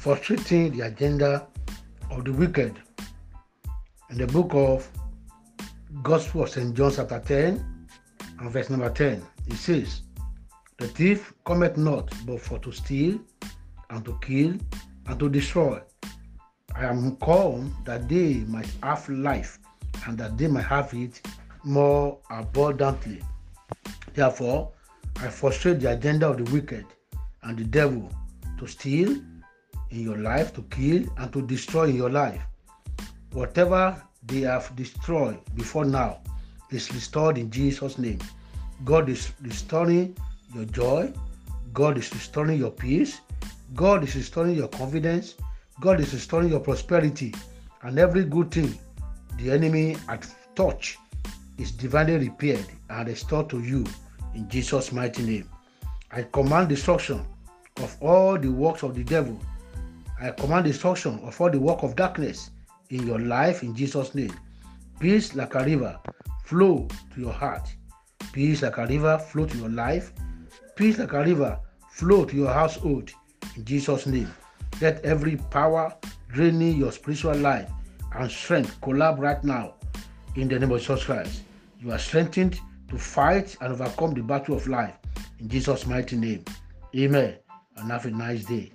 frustrating the agenda of the wicked. In the book of Gospel of St. John, chapter 10, and verse number 10, it says, The thief cometh not but for to steal, and to kill, and to destroy. I am come that they might have life, and that they might have it more abundantly. Therefore, I frustrate the agenda of the wicked and the devil to steal in your life, to kill, and to destroy in your life. Whatever they have destroyed before now is restored in Jesus' name. God is restoring your joy. God is restoring your peace. God is restoring your confidence. God is restoring your prosperity. And every good thing the enemy had touched is divinely repaired and restored to you in Jesus' mighty name. I command destruction of all the works of the devil. I command destruction of all the work of darkness in your life in Jesus' name. Peace like a river flow to your heart. Peace like a river flow to your life. Peace like a river flow to your household in Jesus' name. Let every power draining your spiritual life and strength collapse right now in the name of Jesus Christ. You are strengthened to fight and overcome the battle of life in Jesus' mighty name. Amen. And have a nice day.